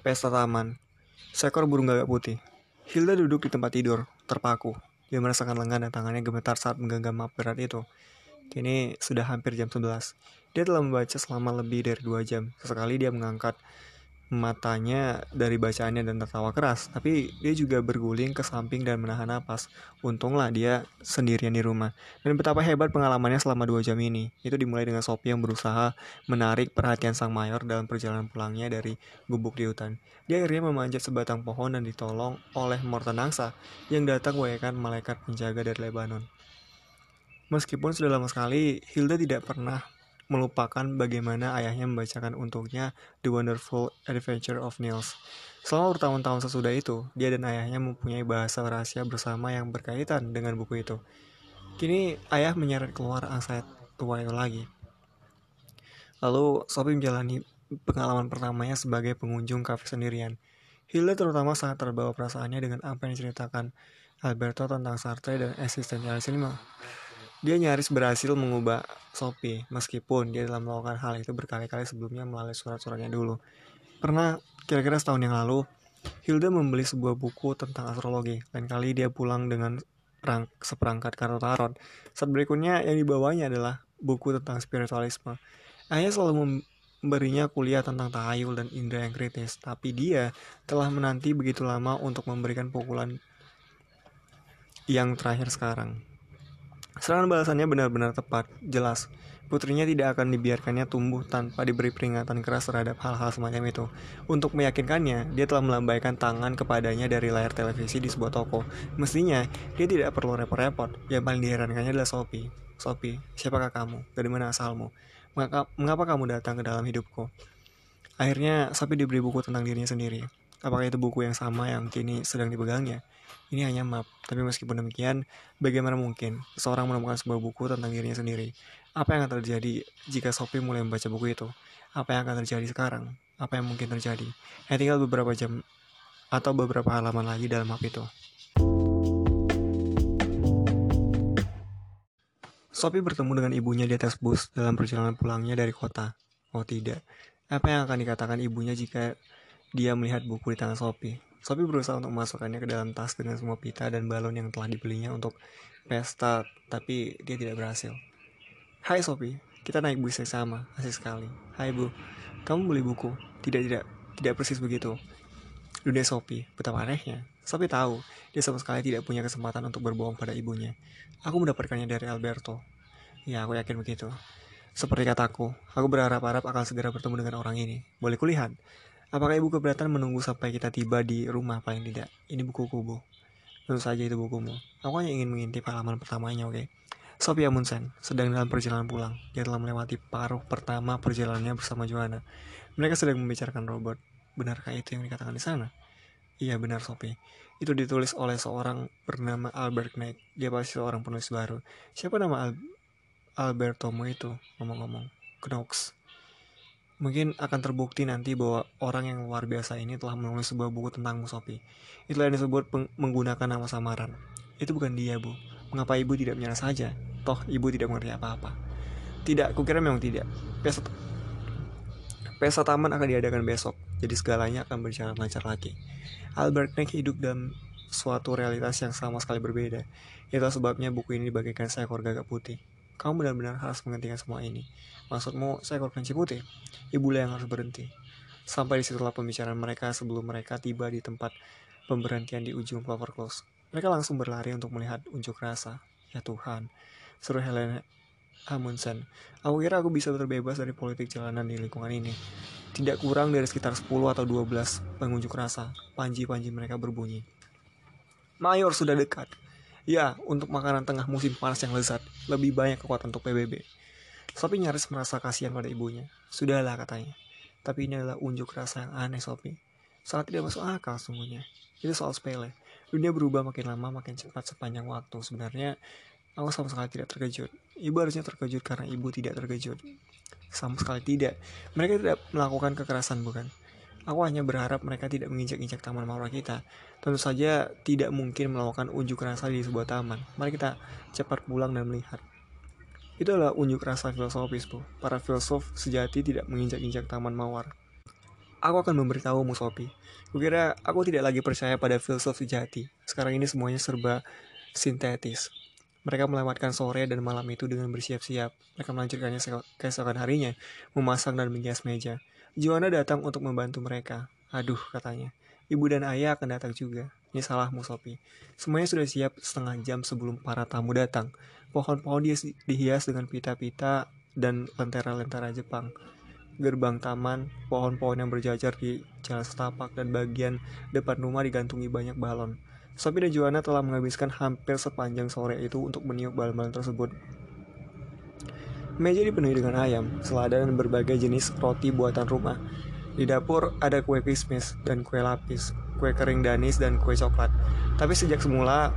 Pesta taman. Seekor burung gagak putih. Hilda duduk di tempat tidur, terpaku. Dia merasakan lengan dan tangannya gemetar saat menggenggam map berat itu. Kini sudah hampir jam 11. Dia telah membaca selama lebih dari dua jam. Sesekali dia mengangkat matanya dari bacaannya dan tertawa keras, tapi dia juga berguling ke samping dan menahan napas. Untunglah dia sendirian di rumah. Dan betapa hebat pengalamannya selama dua jam ini. Itu dimulai dengan Sophie yang berusaha menarik perhatian sang mayor dalam perjalanan pulangnya dari gubuk di hutan. Dia akhirnya memanjat sebatang pohon dan ditolong oleh Morton Angsa yang datang bagaikan malaikat penjaga dari Lebanon. Meskipun sudah lama sekali, Hilda tidak pernah melupakan bagaimana ayahnya membacakan untuknya The Wonderful Adventure of Niels. Selama bertahun-tahun sesudah itu, dia dan ayahnya mempunyai bahasa rahasia bersama yang berkaitan dengan buku itu. Kini ayah menyeret keluar angsa tua itu lagi. Lalu Sophie menjalani pengalaman pertamanya sebagai pengunjung kafe sendirian. Hilda terutama sangat terbawa perasaannya dengan apa yang diceritakan Alberto tentang Sartre dan eksistensialisme. Dia nyaris berhasil mengubah Sophie, meskipun dia telah melakukan hal itu berkali-kali sebelumnya melalui surat-suratnya dulu. Pernah, kira-kira setahun yang lalu, Hilda membeli sebuah buku tentang astrologi. Lain kali dia pulang dengan rang, seperangkat kartu tarot. Saat berikutnya yang dibawanya adalah buku tentang spiritualisme. Ayah selalu memberinya kuliah tentang tahayul dan indera yang kritis, tapi dia telah menanti begitu lama untuk memberikan pukulan yang terakhir sekarang. Serangan balasannya benar-benar tepat, jelas. Putrinya tidak akan dibiarkannya tumbuh tanpa diberi peringatan keras terhadap hal-hal semacam itu. Untuk meyakinkannya, dia telah melambaikan tangan kepadanya dari layar televisi di sebuah toko. Mestinya, dia tidak perlu repot-repot. Yang paling diherankannya adalah Sophie. Sophie, siapakah kamu? Dari mana asalmu? Mengapa, mengapa kamu datang ke dalam hidupku? Akhirnya, Sophie diberi buku tentang dirinya sendiri. Apakah itu buku yang sama yang kini sedang dipegangnya? Ini hanya map, tapi meskipun demikian, bagaimana mungkin seseorang menemukan sebuah buku tentang dirinya sendiri? Apa yang akan terjadi jika Sophie mulai membaca buku itu? Apa yang akan terjadi sekarang? Apa yang mungkin terjadi? Hanya tinggal beberapa jam atau beberapa halaman lagi dalam map itu. Sophie bertemu dengan ibunya di atas bus dalam perjalanan pulangnya dari kota. Oh tidak, apa yang akan dikatakan ibunya jika dia melihat buku di tangan Sophie? Sophie berusaha untuk memasukkannya ke dalam tas dengan semua pita dan balon yang telah dibelinya untuk pesta, tapi dia tidak berhasil. Hai Sophie, kita naik bus yang sama, asik sekali. Hai Bu, kamu beli buku? Tidak, tidak, tidak persis begitu. Dunia Sophie, betapa anehnya. Sophie tahu, dia sama sekali tidak punya kesempatan untuk berbohong pada ibunya. Aku mendapatkannya dari Alberto. Ya, aku yakin begitu. Seperti kataku, aku berharap-harap akan segera bertemu dengan orang ini. Boleh kulihat? Apakah ibu keberatan menunggu sampai kita tiba di rumah paling tidak? Ini buku kubu. Tentu saja itu bukumu. Aku hanya ingin mengintip halaman pertamanya, oke? Okay? Sophia Munsen sedang dalam perjalanan pulang. Dia telah melewati paruh pertama perjalanannya bersama Joanna. Mereka sedang membicarakan robot. Benarkah itu yang dikatakan di sana? Iya benar Sophie. Itu ditulis oleh seorang bernama Albert Knight. Dia pasti seorang penulis baru. Siapa nama Al Albertomo itu? Ngomong-ngomong. Knox. Mungkin akan terbukti nanti bahwa orang yang luar biasa ini telah menulis sebuah buku tentang Musopi. Itulah yang disebut menggunakan nama samaran. Itu bukan dia, Bu. Mengapa ibu tidak menyerah saja? Toh, ibu tidak mengerti apa-apa. Tidak, kukira memang tidak. Pesta, pesta taman akan diadakan besok, jadi segalanya akan berjalan lancar lagi. Albert Neck hidup dalam suatu realitas yang sama sekali berbeda. Itu sebabnya buku ini dibagikan seekor gagak putih. Kamu benar-benar harus menghentikan semua ini. Maksudmu, seekor kelinci putih? Ibulah yang harus berhenti. Sampai di situlah pembicaraan mereka sebelum mereka tiba di tempat pemberhentian di ujung Clover Close. Mereka langsung berlari untuk melihat unjuk rasa. Ya Tuhan, seru Helena Amundsen. Aku kira aku bisa terbebas dari politik jalanan di lingkungan ini. Tidak kurang dari sekitar 10 atau 12 pengunjuk rasa. Panji-panji mereka berbunyi. Mayor sudah dekat. Ya, untuk makanan tengah musim panas yang lezat, lebih banyak kekuatan untuk PBB. Sophie nyaris merasa kasihan pada ibunya. Sudahlah katanya. Tapi ini adalah unjuk rasa yang aneh Sophie. Sangat tidak masuk akal sungguhnya. Itu soal sepele. Dunia berubah makin lama makin cepat sepanjang waktu. Sebenarnya aku sama sekali tidak terkejut. Ibu harusnya terkejut karena ibu tidak terkejut. Sama sekali tidak. Mereka tidak melakukan kekerasan bukan? Aku hanya berharap mereka tidak menginjak-injak taman mawar kita. Tentu saja tidak mungkin melakukan unjuk rasa di sebuah taman. Mari kita cepat pulang dan melihat. Itu adalah unjuk rasa filosofis, Bu. Para filsuf sejati tidak menginjak-injak taman mawar. Aku akan memberitahumu, Sophie. Kukira aku tidak lagi percaya pada filsuf sejati. Sekarang ini semuanya serba sintetis. Mereka melewatkan sore dan malam itu dengan bersiap-siap. Mereka melanjutkannya keesokan harinya, memasak dan menghias meja. Joanna datang untuk membantu mereka. Aduh, katanya. Ibu dan ayah akan datang juga. Ini salahmu, Sophie. Semuanya sudah siap setengah jam sebelum para tamu datang. Pohon-pohon dihias dengan pita-pita dan lentera-lentera Jepang gerbang taman, pohon-pohon yang berjajar di jalan setapak, dan bagian depan rumah digantungi banyak balon. Sophie dan Joanna telah menghabiskan hampir sepanjang sore itu untuk meniup balon-balon tersebut. Meja dipenuhi dengan ayam, selada, dan berbagai jenis roti buatan rumah. Di dapur ada kue kismis dan kue lapis, kue kering danis, dan kue coklat. Tapi sejak semula,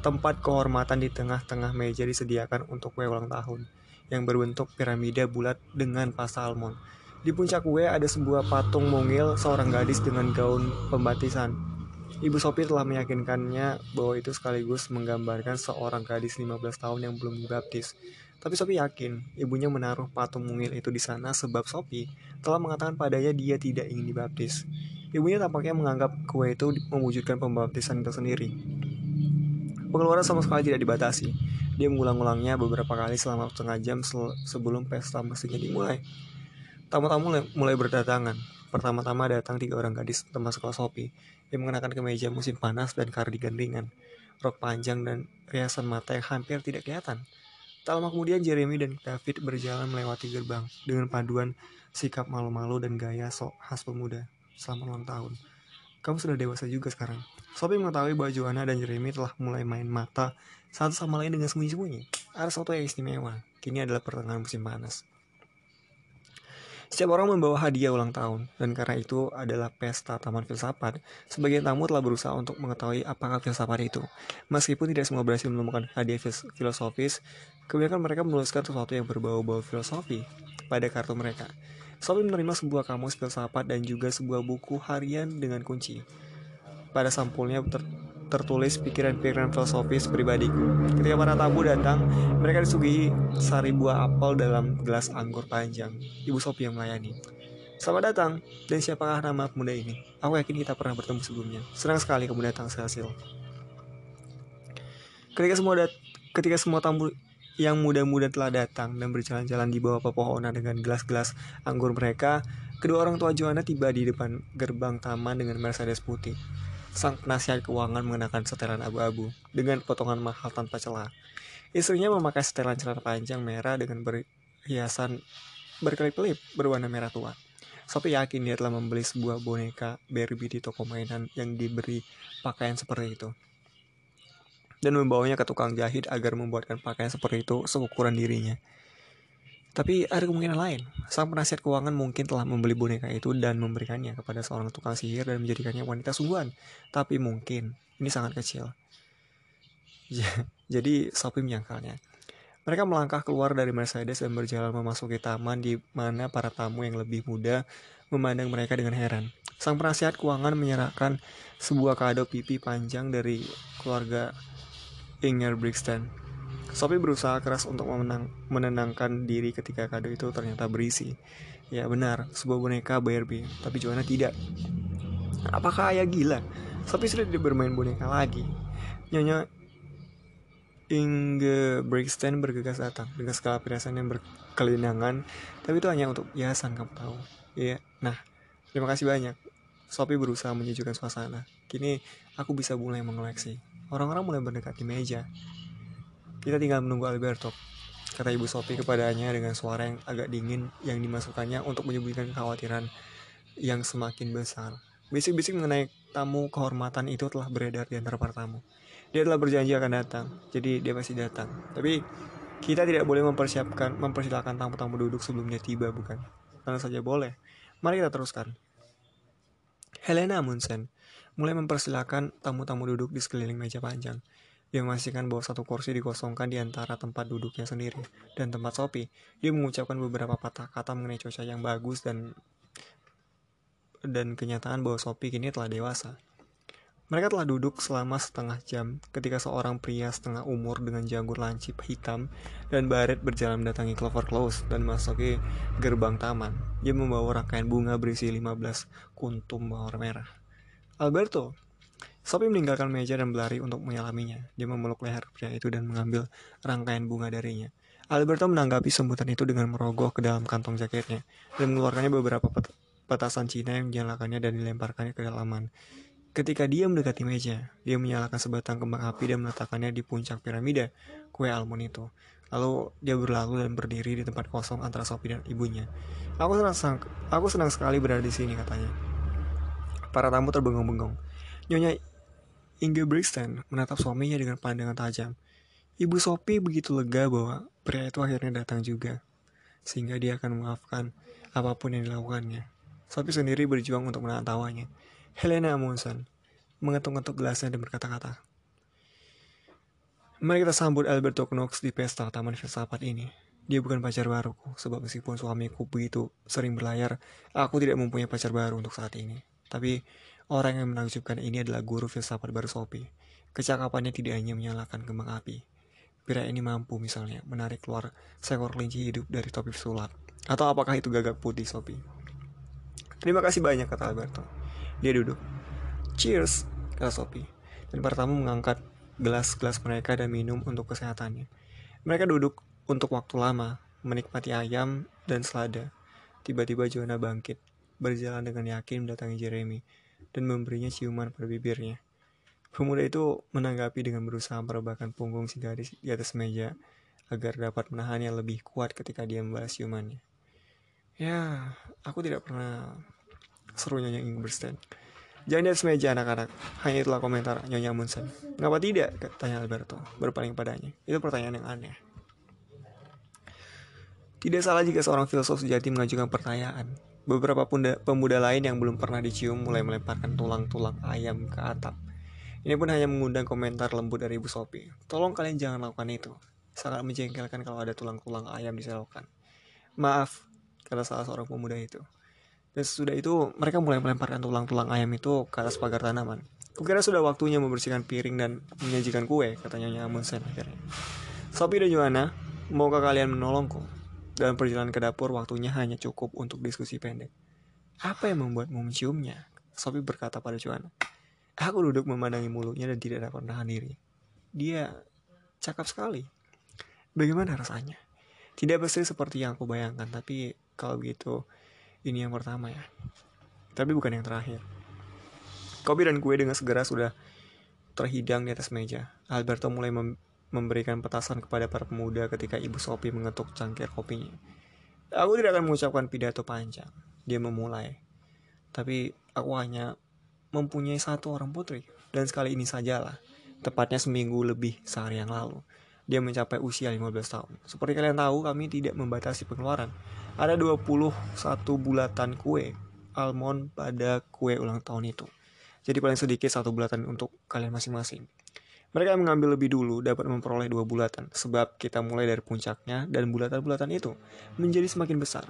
tempat kehormatan di tengah-tengah meja disediakan untuk kue ulang tahun yang berbentuk piramida bulat dengan pasta almond. Di puncak kue ada sebuah patung mungil seorang gadis dengan gaun pembaptisan. Ibu Sophie telah meyakinkannya bahwa itu sekaligus menggambarkan seorang gadis 15 tahun yang belum dibaptis. Tapi Sophie yakin ibunya menaruh patung mungil itu di sana sebab Sophie telah mengatakan padanya dia tidak ingin dibaptis. Ibunya tampaknya menganggap kue itu mewujudkan pembaptisan itu sendiri. Pengeluaran sama sekali tidak dibatasi. Dia mengulang-ulangnya beberapa kali selama setengah jam sebelum pesta mestinya dimulai. Tamu-tamu mulai berdatangan. Pertama-tama datang tiga orang gadis teman sekolah Sopi yang mengenakan kemeja musim panas dan kardigan ringan, rok panjang dan riasan mata yang hampir tidak kelihatan. Tak lama kemudian Jeremy dan David berjalan melewati gerbang dengan paduan sikap malu-malu dan gaya sok khas pemuda. Selamat ulang tahun. Kamu sudah dewasa juga sekarang. Sophie mengetahui bahwa Joanna dan Jeremy telah mulai main mata satu sama lain dengan sembunyi-sembunyi. Ada sesuatu yang istimewa. Kini adalah pertengahan musim panas. Setiap orang membawa hadiah ulang tahun, dan karena itu adalah pesta Taman Filsafat, sebagian tamu telah berusaha untuk mengetahui apakah filsafat itu. Meskipun tidak semua berhasil menemukan hadiah filosofis, kebanyakan mereka menuliskan sesuatu yang berbau-bau filosofi pada kartu mereka. Sophie menerima sebuah kamus filsafat dan juga sebuah buku harian dengan kunci. Pada sampulnya ter tertulis pikiran-pikiran filosofis pribadiku. Ketika para tamu datang, mereka disuguhi sari buah apel dalam gelas anggur panjang. Ibu Sophie yang melayani. Selamat datang, dan siapakah nama pemuda ini? Aku yakin kita pernah bertemu sebelumnya. Senang sekali kamu datang sehasil. Ketika semua dat ketika semua tamu yang muda-muda telah datang dan berjalan-jalan di bawah pepohonan dengan gelas-gelas anggur mereka, kedua orang tua Joanna tiba di depan gerbang taman dengan Mercedes putih. Sang penasihat keuangan mengenakan setelan abu-abu dengan potongan mahal tanpa celah. Istrinya memakai setelan celana panjang merah dengan berhiasan berkelip-kelip berwarna merah tua. Sophie yakin dia telah membeli sebuah boneka Barbie di toko mainan yang diberi pakaian seperti itu. Dan membawanya ke tukang jahit agar membuatkan pakaian seperti itu seukuran dirinya. Tapi ada kemungkinan lain. Sang penasihat keuangan mungkin telah membeli boneka itu dan memberikannya kepada seorang tukang sihir dan menjadikannya wanita sungguhan. Tapi mungkin ini sangat kecil. Jadi Sophie menyangkalnya. Mereka melangkah keluar dari Mercedes dan berjalan memasuki taman di mana para tamu yang lebih muda memandang mereka dengan heran. Sang penasihat keuangan menyerahkan sebuah kado pipi panjang dari keluarga Inger Brixton Sophie berusaha keras untuk memenang, menenangkan diri ketika kado itu ternyata berisi. Ya benar, sebuah boneka Barbie, tapi Joanna tidak. Apakah ayah gila? Sophie sudah tidak bermain boneka lagi. Nyonya Inge Brixton bergegas datang dengan skala perhiasan yang berkelindangan, tapi itu hanya untuk hiasan kamu tahu. Iya, nah terima kasih banyak. Sophie berusaha menyejukkan suasana. Kini aku bisa mulai mengoleksi. Orang-orang mulai mendekati meja. Kita tinggal menunggu Alberto, kata Ibu Sophie kepadanya dengan suara yang agak dingin yang dimasukkannya untuk menyembunyikan kekhawatiran yang semakin besar. Bisik-bisik mengenai tamu kehormatan itu telah beredar di antara para tamu. Dia telah berjanji akan datang, jadi dia pasti datang. Tapi kita tidak boleh mempersiapkan, mempersilahkan tamu-tamu duduk sebelumnya tiba, bukan? Tentu saja boleh. Mari kita teruskan. Helena Munsen mulai mempersilahkan tamu-tamu duduk di sekeliling meja panjang. Dia memastikan bahwa satu kursi dikosongkan di antara tempat duduknya sendiri dan tempat Sophie. Dia mengucapkan beberapa patah kata mengenai cuaca yang bagus dan dan kenyataan bahwa Sophie kini telah dewasa. Mereka telah duduk selama setengah jam ketika seorang pria setengah umur dengan janggut lancip hitam dan baret berjalan mendatangi Clover Close dan memasuki gerbang taman. Dia membawa rangkaian bunga berisi 15 kuntum mawar merah. Alberto, Sophie meninggalkan meja dan berlari untuk menyalaminya. Dia memeluk leher pria itu dan mengambil rangkaian bunga darinya. Alberto menanggapi sebutan itu dengan merogoh ke dalam kantong jaketnya dan mengeluarkannya beberapa petasan Cina yang menyalakannya dan dilemparkannya ke dalaman. Ketika dia mendekati meja, dia menyalakan sebatang kembang api dan meletakkannya di puncak piramida kue almond itu. Lalu dia berlalu dan berdiri di tempat kosong antara Sophie dan ibunya. Aku senang, aku senang sekali berada di sini, katanya. Para tamu terbengong-bengong. Nyonya Ingebrigtsen menatap suaminya dengan pandangan tajam. Ibu Sophie begitu lega bahwa pria itu akhirnya datang juga, sehingga dia akan memaafkan apa pun yang dilakukannya. Sophie sendiri berjuang untuk menahan tawanya. Helena Amundsen mengetuk-ngetuk gelasnya dan berkata-kata. Mari kita sambut Alberto Knox di pesta Taman Filsafat ini. Dia bukan pacar baruku, sebab meskipun suamiku begitu sering berlayar, aku tidak mempunyai pacar baru untuk saat ini. Tapi orang yang menakjubkan ini adalah guru filsafat baru Sophie. Kecakapannya tidak hanya menyalakan kembang api. Pria ini mampu misalnya menarik keluar seekor kelinci hidup dari topi sulap. Atau apakah itu gagak putih Sophie? Terima kasih banyak kata Alberto. Dia duduk. Cheers, kata Sophie. Dan para tamu mengangkat gelas-gelas mereka dan minum untuk kesehatannya. Mereka duduk untuk waktu lama, menikmati ayam dan selada. Tiba-tiba Joanna bangkit, berjalan dengan yakin mendatangi Jeremy, dan memberinya ciuman pada bibirnya. Pemuda itu menanggapi dengan berusaha merebahkan punggung si gadis di atas meja agar dapat menahannya lebih kuat ketika dia membalas ciumannya. Ya, aku tidak pernah serunya Nyonya Ingberstein. Jangan di atas meja anak-anak. Hanya itulah komentar Nyonya Munsen. Ngapa tidak? Tanya Alberto, berpaling padanya. Itu pertanyaan yang aneh. Tidak salah jika seorang filsuf sejati mengajukan pertanyaan. Beberapa pemuda lain yang belum pernah dicium mulai melemparkan tulang-tulang ayam ke atap. Ini pun hanya mengundang komentar lembut dari Ibu Sophie. Tolong kalian jangan lakukan itu. Sangat menjengkelkan kalau ada tulang-tulang ayam diselokan. Maaf, kata salah seorang pemuda itu. Dan sesudah itu mereka mulai melemparkan tulang-tulang ayam itu ke atas pagar tanaman. Kukira sudah waktunya membersihkan piring dan menyajikan kue, katanya Nyonya Amundsen akhirnya. Sophie dan Joanna, maukah kalian menolongku? Dalam perjalanan ke dapur, waktunya hanya cukup untuk diskusi pendek. Apa yang membuatmu menciumnya? Sophie berkata pada Joanna. Aku duduk memandangi mulutnya dan tidak dapat menahan diri. Dia cakap sekali. Bagaimana rasanya? Tidak pasti seperti yang aku bayangkan, tapi kalau begitu, ini yang pertama ya. Tapi bukan yang terakhir. Kopi dan kue dengan segera sudah terhidang di atas meja. Alberto mulai mem memberikan petasan kepada para pemuda ketika Ibu Sophie mengetuk cangkir kopinya. Aku tidak akan mengucapkan pidato panjang. Dia memulai. Tapi aku hanya mempunyai satu orang putri. Dan sekali ini sajalah. Tepatnya seminggu lebih sehari yang lalu. Dia mencapai usia 15 tahun. Seperti kalian tahu, kami tidak membatasi pengeluaran ada 21 bulatan kue almond pada kue ulang tahun itu. Jadi paling sedikit satu bulatan untuk kalian masing-masing. Mereka yang mengambil lebih dulu dapat memperoleh dua bulatan, sebab kita mulai dari puncaknya dan bulatan-bulatan itu menjadi semakin besar.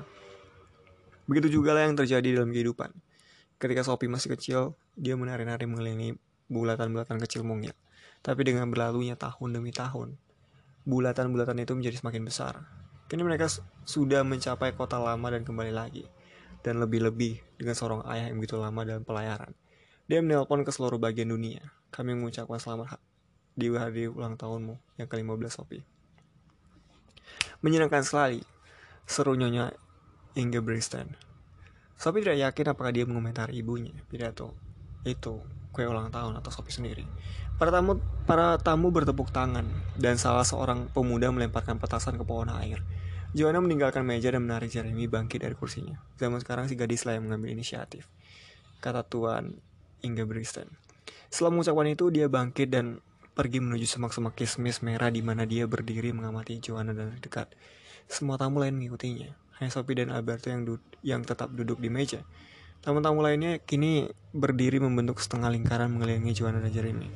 Begitu juga lah yang terjadi dalam kehidupan. Ketika Sophie masih kecil, dia menari-nari mengelilingi bulatan-bulatan kecil mungil. Tapi dengan berlalunya tahun demi tahun, bulatan-bulatan itu menjadi semakin besar, Kini mereka sudah mencapai kota lama dan kembali lagi. Dan lebih-lebih dengan seorang ayah yang begitu lama dalam pelayaran. Dia menelpon ke seluruh bagian dunia. Kami mengucapkan selamat di hari ulang tahunmu yang ke-15 Sophie. Menyenangkan sekali, seru nyonya Ingebrigtsen. Sophie tidak yakin apakah dia mengomentari ibunya pidato itu kue ulang tahun atau Sophie sendiri. Para tamu para tamu bertepuk tangan dan salah seorang pemuda melemparkan petasan ke pohon air. Joanna meninggalkan meja dan menarik Jeremy bangkit dari kursinya. Zaman sekarang si gadis lah yang mengambil inisiatif. Kata Tuan Ingebrigtsen. Setelah mengucapkan itu, dia bangkit dan pergi menuju semak-semak kismis merah di mana dia berdiri mengamati Joanna dari dekat. Semua tamu lain mengikutinya. Hanya Sophie dan Alberto yang, yang tetap duduk di meja. Tamu-tamu lainnya kini berdiri membentuk setengah lingkaran mengelilingi Joanna dan Jeremy.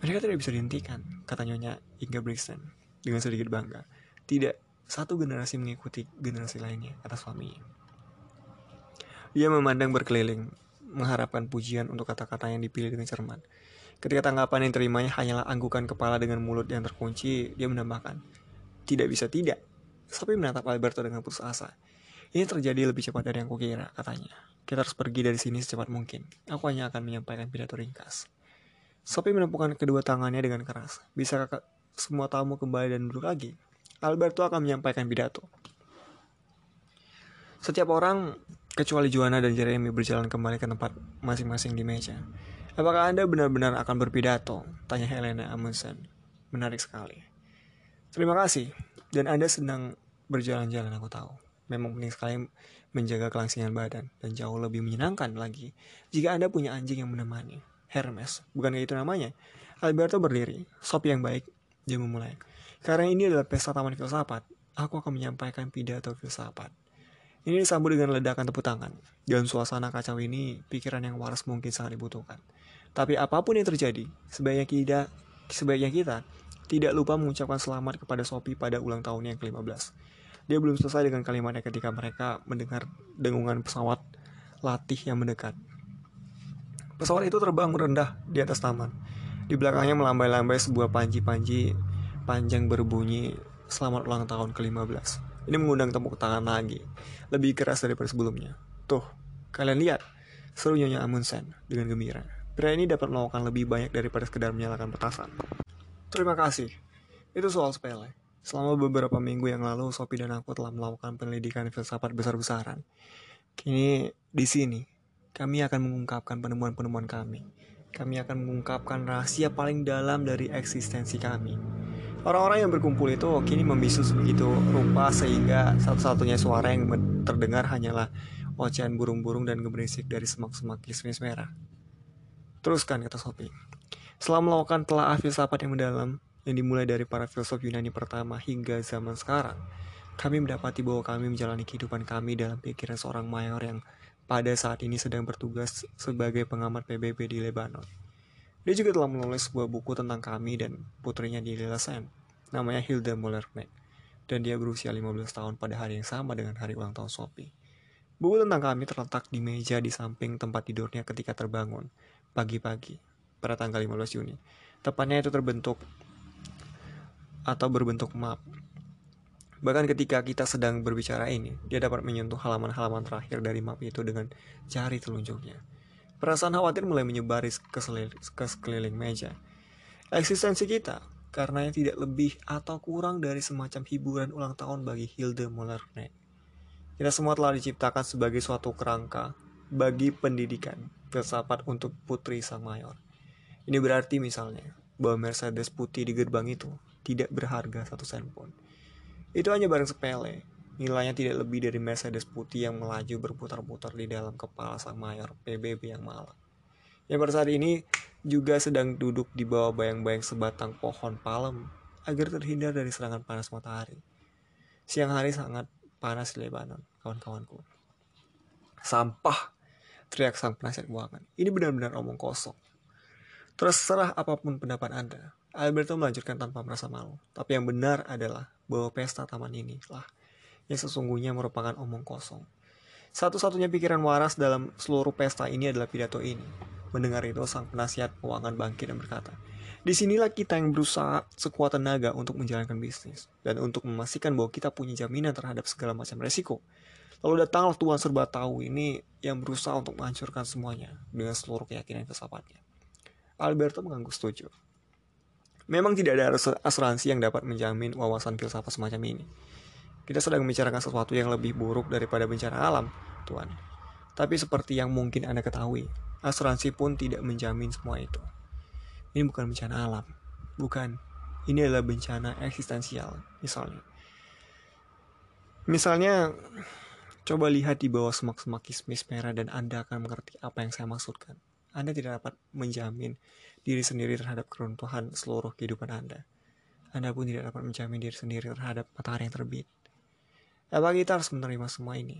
Mereka tidak bisa dihentikan, kata Nyonya Ingebrigtsen dengan sedikit bangga. Tidak, satu generasi mengikuti generasi lainnya, kata suaminya. Dia memandang berkeliling, mengharapkan pujian untuk kata-kata yang dipilih dengan cermat. Ketika tanggapan yang terimanya hanyalah anggukan kepala dengan mulut yang terkunci, dia menambahkan, Tidak bisa tidak. Sophie menatap Alberto dengan putus asa. Ini terjadi lebih cepat dari yang kukira, katanya. Kita harus pergi dari sini secepat mungkin. Aku hanya akan menyampaikan pidato ringkas. Sophie menepukkan kedua tangannya dengan keras. Bisa semua tamu kembali dan duduk lagi? Alberto akan menyampaikan pidato. Setiap orang, kecuali Juana dan Jeremy berjalan kembali ke tempat masing-masing di meja. Apakah Anda benar-benar akan berpidato? Tanya Helena Amundsen. Menarik sekali. Terima kasih. Dan Anda sedang berjalan-jalan, aku tahu. Memang penting sekali menjaga kelangsingan badan. Dan jauh lebih menyenangkan lagi jika Anda punya anjing yang menemani. Hermes, bukan itu namanya. Alberto berdiri. Sop yang baik, dia memulai. Karena ini adalah pesta taman filsafat, aku akan menyampaikan pidato filsafat. Ini disambut dengan ledakan tepuk tangan. Dalam suasana kacau ini, pikiran yang waras mungkin sangat dibutuhkan. Tapi apa pun yang terjadi, sebaiknya kita, sebaiknya kita tidak lupa mengucapkan selamat kepada Sophie pada ulang tahunnya yang ke-15. Dia belum selesai dengan kalimatnya ketika mereka mendengar dengungan pesawat latih yang mendekat. Pesawat itu terbang merendah di atas taman. Di belakangnya melambai-lambai sebuah panji-panji panjang berbunyi selamat ulang tahun ke-15. Ini mengundang tepuk tangan lagi, lebih keras daripada sebelumnya. Tuh, kalian lihat, seru Nyonya Amundsen dengan gembira. Pria ini dapat melakukan lebih banyak daripada sekedar menyalakan petasan. Terima kasih. Itu soal sepele. Selama beberapa minggu yang lalu, Sophie dan aku telah melakukan penyelidikan filsafat besar-besaran. Kini, di sini, kami akan mengungkapkan penemuan-penemuan kami. Kami akan mengungkapkan rahasia paling dalam dari eksistensi kami. Orang-orang yang berkumpul itu kini membisu sebegitu rupa sehingga satu-satunya suara yang terdengar hanyalah ocehan burung-burung dan gemerisik dari semak-semak kismis merah. Teruskan, kata Sophie. Setelah melakukan telah filsafat yang mendalam, yang dimulai dari para filsuf Yunani pertama hingga zaman sekarang, kami mendapati bahwa kami menjalani kehidupan kami dalam pikiran seorang mayor yang pada saat ini sedang bertugas sebagai pengamat PBB di Lebanon. Dia juga telah menulis sebuah buku tentang kami dan putrinya di Lillesand, namanya Hilda Mollerknecht, dan dia berusia 15 tahun pada hari yang sama dengan hari ulang tahun Sophie. Buku tentang kami terletak di meja di samping tempat tidurnya ketika terbangun, pagi-pagi pada tanggal 15 Juni. Tepatnya itu terbentuk atau berbentuk map. Bahkan ketika kita sedang berbicara ini, dia dapat menyentuh halaman-halaman terakhir dari map itu dengan jari telunjuknya. Perasaan khawatir mulai menyebar ke, ke sekeliling meja. Eksistensi kita karena yang tidak lebih atau kurang dari semacam hiburan ulang tahun bagi Hilde Mollerknecht. Kita semua telah diciptakan sebagai suatu kerangka bagi pendidikan filsafat untuk putri sang mayor. Ini berarti misalnya bahwa Mercedes putih di gerbang itu tidak berharga satu sen pun. Itu hanya barang sepele. Nilainya tidak lebih dari Mercedes putih yang melaju berputar-putar di dalam kepala sang mayor PBB yang malang. Yang pada saat ini juga sedang duduk di bawah bayang-bayang sebatang pohon palem agar terhindar dari serangan panas matahari. Siang hari sangat panas di Lebanon, kawan-kawanku. Sampah teriak sang penasihat keuangan. Ini benar-benar omong kosong. Terserah apa pun pendapat Anda, Alberto melanjutkan tanpa merasa malu. Tapi yang benar adalah bahwa pesta taman ini lah yang sesungguhnya merupakan omong kosong. Satu-satunya pikiran waras dalam seluruh pesta ini adalah pidato ini. Mendengar itu, sang penasihat keuangan bangkit dan berkata, Di sinilah kita yang berusaha sekuat tenaga untuk menjalankan bisnis dan untuk memastikan bahwa kita punya jaminan terhadap segala macam resiko. Lalu datanglah Tuhan serba tahu ini yang berusaha untuk menghancurkan semuanya dengan seluruh keyakinan filsafatnya. Alberto mengangguk setuju. Memang tidak ada asuransi yang dapat menjamin wawasan filsafat semacam ini. Kita sedang membicarakan sesuatu yang lebih buruk daripada bencana alam, Tuhan. Tapi seperti yang mungkin Anda ketahui, asuransi pun tidak menjamin semua itu. Ini bukan bencana alam. Bukan. Ini adalah bencana eksistensial, misalnya. Misalnya, Coba lihat di bawah semak-semak kismis merah dan Anda akan mengerti apa yang saya maksudkan. Anda tidak dapat menjamin diri sendiri terhadap keruntuhan seluruh kehidupan Anda. Anda pun tidak dapat menjamin diri sendiri terhadap matahari yang terbit. Apa kita harus menerima semua ini?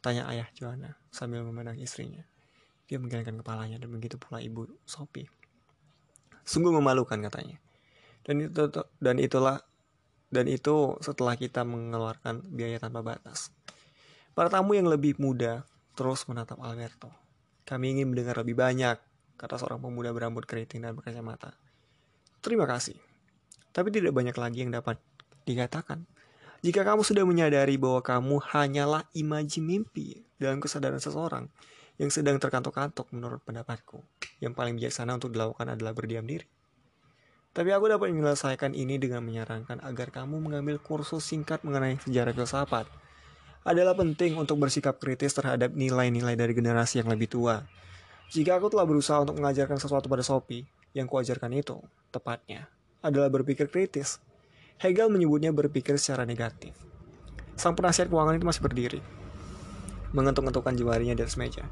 Tanya ayah Joanna sambil memandang istrinya. Dia menggelengkan kepalanya dan begitu pula ibu Sophie. Sungguh memalukan katanya. Dan itu dan itulah dan itu setelah kita mengeluarkan biaya tanpa batas. Para tamu yang lebih muda terus menatap Alberto. Kami ingin mendengar lebih banyak, kata seorang pemuda berambut keriting dan berkacamata. Terima kasih. Tapi tidak banyak lagi yang dapat dikatakan. Jika kamu sudah menyadari bahwa kamu hanyalah imaji mimpi dalam kesadaran seseorang yang sedang terkantuk-kantuk menurut pendapatku, yang paling bijaksana untuk dilakukan adalah berdiam diri. Tapi aku dapat menyelesaikan ini dengan menyarankan agar kamu mengambil kursus singkat mengenai sejarah filsafat. Adalah penting untuk bersikap kritis terhadap nilai-nilai dari generasi yang lebih tua. Jika aku telah berusaha untuk mengajarkan sesuatu pada Sophie, yang kuajarkan itu, tepatnya, adalah berpikir kritis. Hegel menyebutnya berpikir secara negatif. Sang penasihat keuangan itu masih berdiri, mengentuk-entukkan jemarinya di atas meja.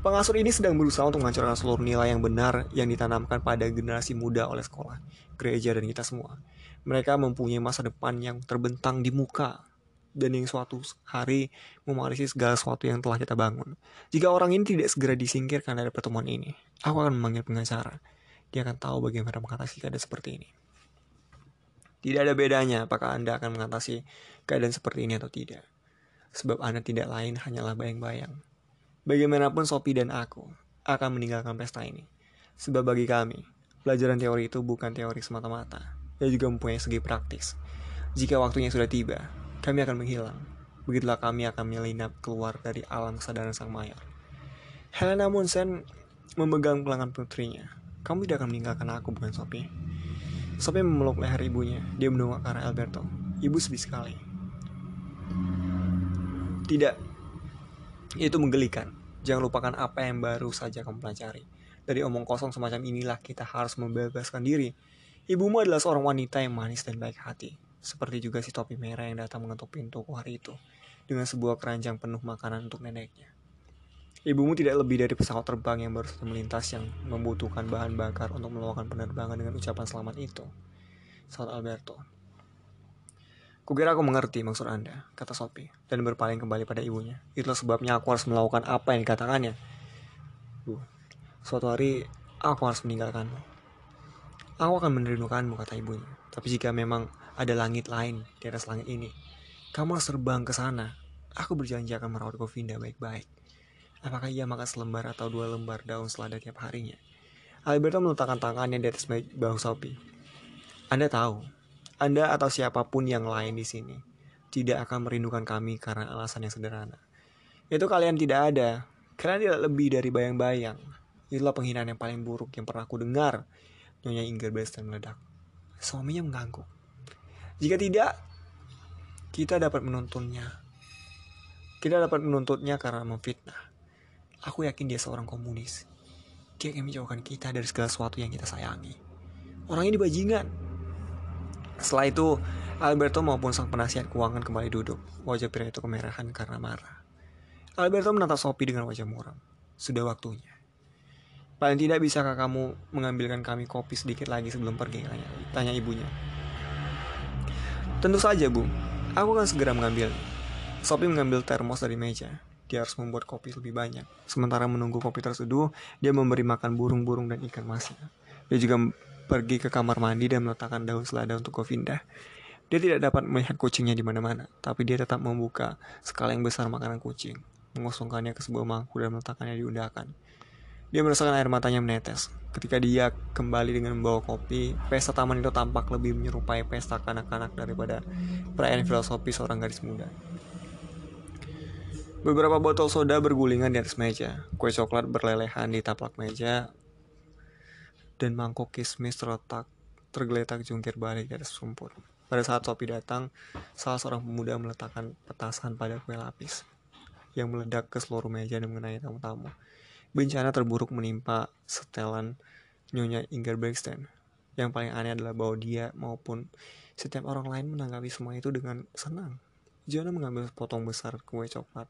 Pengasuh ini sedang berusaha untuk menghancurkan seluruh nilai yang benar yang ditanamkan pada generasi muda oleh sekolah, gereja, dan kita semua. Mereka mempunyai masa depan yang terbentang di muka, dan yang suatu hari memarisi segala sesuatu yang telah kita bangun. Jika orang ini tidak segera disingkirkan dari pertemuan ini, aku akan memanggil pengacara. Dia akan tahu bagaimana mengatasi keadaan seperti ini. Tidak ada bedanya apakah Anda akan mengatasi keadaan seperti ini atau tidak. Sebab Anda tidak lain hanyalah bayang-bayang Bagaimanapun Sophie dan aku akan meninggalkan pesta ini. Sebab bagi kami, pelajaran teori itu bukan teori semata-mata. Dia juga mempunyai segi praktis. Jika waktunya sudah tiba, kami akan menghilang. Begitulah kami akan melinap keluar dari alam kesadaran sang mayor. Helena Munsen memegang pelangan putrinya. Kamu tidak akan meninggalkan aku, bukan Sophie? Sophie memeluk leher ibunya. Dia mendongak ke arah Alberto. Ibu sedih sekali. Tidak, itu menggelikan. Jangan lupakan apa yang baru saja kamu pelajari. Dari omong kosong semacam inilah kita harus membebaskan diri. Ibumu adalah seorang wanita yang manis dan baik hati. Seperti juga si topi merah yang datang mengetuk pintuku hari itu. Dengan sebuah keranjang penuh makanan untuk neneknya. Ibumu tidak lebih dari pesawat terbang yang baru saja melintas yang membutuhkan bahan bakar untuk melakukan penerbangan dengan ucapan selamat itu. Saat Alberto. Kukira aku mengerti maksud Anda, kata Sophie, dan berpaling kembali pada ibunya. Itulah sebabnya aku harus melakukan apa yang dikatakannya. Bu, suatu hari aku harus meninggalkanmu. Aku akan merindukanmu, kata ibunya. Tapi jika memang ada langit lain di atas langit ini, kamu harus terbang ke sana. Aku berjanji akan merawat Govinda baik-baik. Apakah ia makan selembar atau dua lembar daun selada tiap harinya? Alberto meletakkan tangannya di atas bahu Sophie. Anda tahu, anda atau siapa pun yang lain di sini tidak akan merindukan kami karena alasan yang sederhana. Itu kalian tidak ada. Kalian tidak lebih dari bayang-bayang. Itulah penghinaan yang paling buruk yang pernah aku dengar. Nyonya Inger Besten meledak. Suaminya mengganggu. Jika tidak, kita dapat menuntunnya. Kita dapat menuntutnya karena memfitnah. Aku yakin dia seorang komunis. Dia akan menjauhkan kita dari segala sesuatu yang kita sayangi. Orang ini bajingan. Setelah itu, Alberto maupun sang penasihat keuangan kembali duduk. Wajah pria itu kemerahan karena marah. Alberto menatap Sophie dengan wajah muram. Sudah waktunya. Paling tidak bisakah kamu mengambilkan kami kopi sedikit lagi sebelum pergi? Tanya, tanya ibunya. Tentu saja, Bu. Aku akan segera mengambil. Sophie mengambil termos dari meja. Dia harus membuat kopi lebih banyak. Sementara menunggu kopi terseduh, dia memberi makan burung-burung dan ikan masnya. Dia juga pergi ke kamar mandi dan meletakkan daun selada untuk Govinda. Dia tidak dapat melihat kucingnya di mana-mana, tapi dia tetap membuka skala yang besar makanan kucing, mengosongkannya ke sebuah mangkuk dan meletakkannya di undakan. Dia merasakan air matanya menetes. Ketika dia kembali dengan membawa kopi, pesta taman itu tampak lebih menyerupai pesta kanak-kanak daripada perayaan filosofi seorang gadis muda. Beberapa botol soda bergulingan di atas meja. Kue coklat berlelehan di taplak meja dan mangkok kismis terletak tergeletak jungkir balik di atas rumput. Pada saat Sophie datang, salah seorang pemuda meletakkan petasan pada kue lapis yang meledak ke seluruh meja dan mengenai tamu-tamu. Bencana terburuk menimpa setelan Nyonya Inger Bergsten. Yang paling aneh adalah bahwa dia maupun setiap orang lain menanggapi semua itu dengan senang. Jonah mengambil potong besar kue coklat,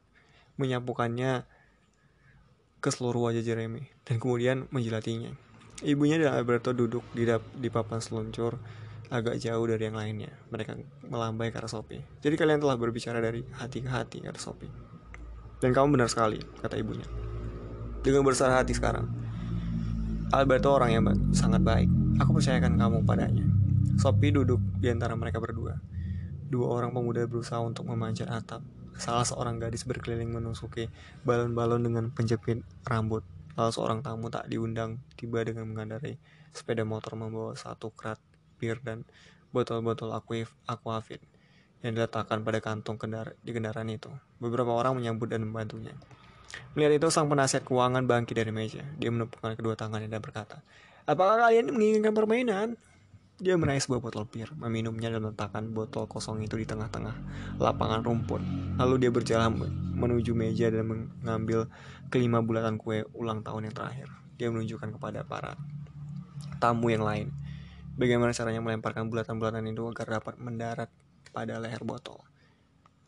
menyapukannya ke seluruh wajah Jeremy, dan kemudian menjilatinya. Ibunya dan Alberto duduk di, di papan seluncur agak jauh dari yang lainnya. Mereka melambai ke arah Sophie. Jadi kalian telah berbicara dari hati ke hati, kata Sophie. Dan kamu benar sekali, kata ibunya. Dengan besar hati sekarang. Alberto orang yang sangat baik. Aku percayakan kamu padanya. Sophie duduk di antara mereka berdua. Dua orang pemuda berusaha untuk memanjat atap. Salah seorang gadis berkeliling menusuki balon-balon dengan penjepit rambut Lalu seorang tamu tak diundang tiba dengan mengendarai sepeda motor membawa satu krat bir dan botol-botol aquavit yang diletakkan pada kantong kendara, di kendaraan itu. Beberapa orang menyambut dan membantunya. Melihat itu, sang penasihat keuangan bangkit dari meja. Dia menepukkan kedua tangannya dan berkata, Apakah kalian menginginkan permainan? Dia meraih sebuah botol bir, meminumnya dan meletakkan botol kosong itu di tengah-tengah lapangan rumput. Lalu dia berjalan menuju meja dan mengambil kelima bulatan kue ulang tahun yang terakhir. Dia menunjukkan kepada para tamu yang lain bagaimana caranya melemparkan bulatan-bulatan itu agar dapat mendarat pada leher botol.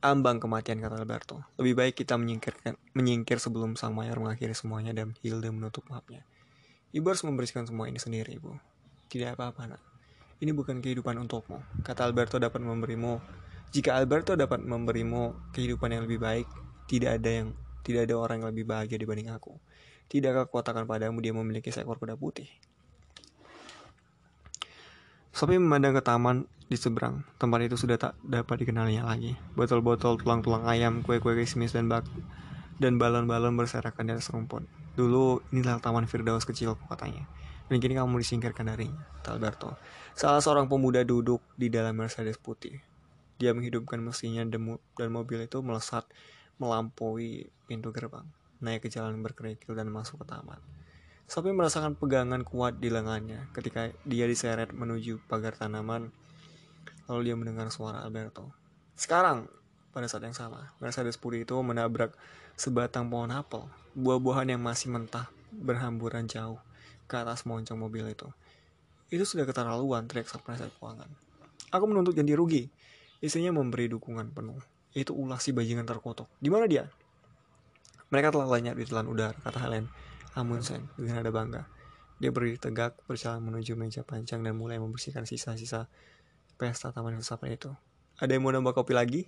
Ambang kematian kata Alberto. Lebih baik kita menyingkirkan, menyingkir sebelum sang mayor mengakhiri semuanya dan Hilda menutup mapnya. Ibu harus membersihkan semua ini sendiri, Ibu. Tidak apa-apa, nak. Ini bukan kehidupan untukmu. Kata Alberto dapat memberimu. Jika Alberto dapat memberimu kehidupan yang lebih baik, tidak ada yang tidak ada orang yang lebih bahagia dibanding aku. Tidakkah kuatakan padamu dia memiliki seekor kuda putih? Sophie memandang ke taman di seberang. Tempat itu sudah tak dapat dikenalinya lagi. Botol-botol tulang-tulang ayam, kue-kue kismis dan bak dan balon-balon berserakan di atas rumput. Dulu inilah taman Firdaus kecilku katanya. Dan kini kamu disingkirkan darinya, Alberto. Salah seorang pemuda duduk di dalam Mercedes putih. Dia menghidupkan mesinnya dan mobil itu melesat melampaui pintu gerbang, naik ke jalan berkerikil dan masuk ke taman. Sophie merasakan pegangan kuat di lengannya ketika dia diseret menuju pagar tanaman. Lalu dia mendengar suara Alberto. Sekarang, pada saat yang sama, Mercedes putih itu menabrak sebatang pohon apel, buah-buahan yang masih mentah berhamburan jauh ke atas moncong mobil itu. Itu sudah keterlaluan, teriak sang penasihat keuangan. Aku menuntut ganti rugi. Istrinya memberi dukungan penuh. Itu ulah si bajingan terkotok. Di mana dia? Mereka telah lenyap di telan udara, kata Helen Amundsen dengan ada bangga. Dia berdiri tegak, berjalan menuju meja panjang dan mulai membersihkan sisa-sisa pesta taman filsafat itu. Ada yang mau nambah kopi lagi?